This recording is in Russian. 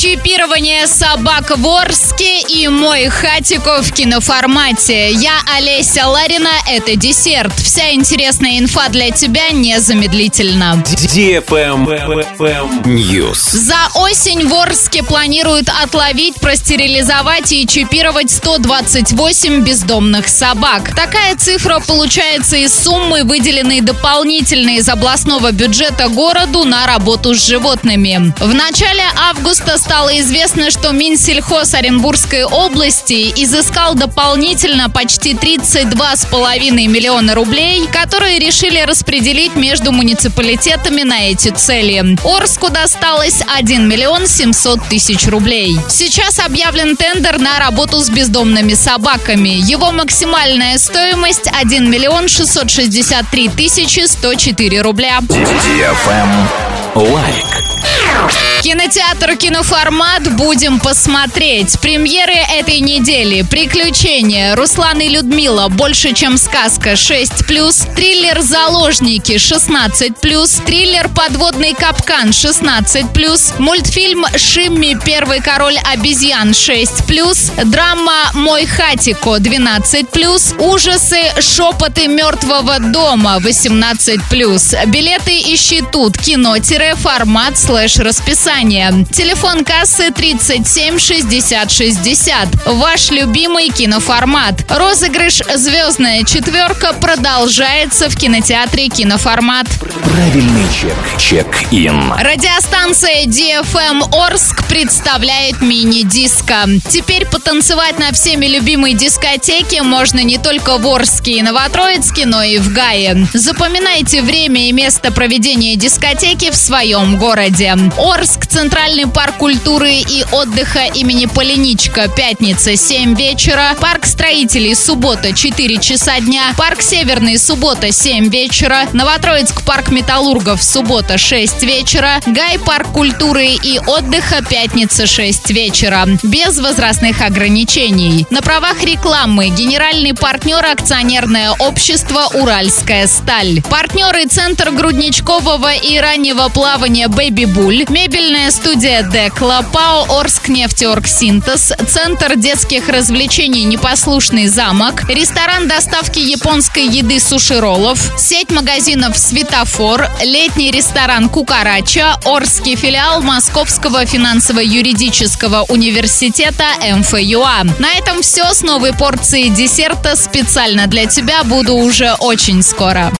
Чипирование собак в Орске и мой хатико в киноформате. Я Олеся Ларина, это десерт. Вся интересная инфа для тебя незамедлительно. News. За осень в Орске планируют отловить, простерилизовать и чипировать 128 бездомных собак. Такая цифра получается из суммы, выделенной дополнительно из областного бюджета городу на работу с животными. В начале августа стало известно, что Минсельхоз Оренбургской области изыскал дополнительно почти 32,5 миллиона рублей, которые решили распределить между муниципалитетами на эти цели. Орску досталось 1 миллион 700 тысяч рублей. Сейчас объявлен тендер на работу с бездомными собаками. Его максимальная стоимость 1 миллион 663 тысячи 104 рубля. Лайк. Кинотеатр «Киноформат» будем посмотреть. Премьеры этой недели. «Приключения». Руслан и Людмила. Больше, чем сказка. 6+. Триллер «Заложники». 16+. Триллер «Подводный капкан». 16+. Мультфильм «Шимми. Первый король обезьян». 6+. Драма «Мой хатико». 12+. Ужасы «Шепоты мертвого дома». 18+. Билеты ищи тут. Кино-формат слэш расписание. Телефон кассы 37 60 60. Ваш любимый киноформат. Розыгрыш «Звездная четверка» продолжается в кинотеатре «Киноформат». Правильный чек. Чек-ин. Радиостанция DFM Орск представляет мини-диско. Теперь потанцевать на всеми любимой дискотеке можно не только в Орске и Новотроицке, но и в Гае. Запоминайте время и место проведения дискотеки в своем городе. Орск, Центральный парк культуры и отдыха имени Полиничка, пятница, 7 вечера. Парк строителей, суббота, 4 часа дня. Парк Северный, суббота, 7 вечера. Новотроицк, парк металлургов, суббота, 6 вечера. Гай, парк культуры и отдыха, пятница, 6 вечера. Без возрастных ограничений. На правах рекламы генеральный партнер акционерное общество «Уральская сталь». Партнеры Центр грудничкового и раннего плавания «Бэби Буль», мебельная студия «Декла», ПАО «Орскнефтеоргсинтез», Центр детских развлечений «Непослушный замок», ресторан доставки японской еды суши-роллов, сеть магазинов «Светофор», летний ресторан «Кукарача», Орский филиал Московского финансово-юридического университета МФЮА. На этом все с новой порцией десерта специально для тебя буду уже очень скоро.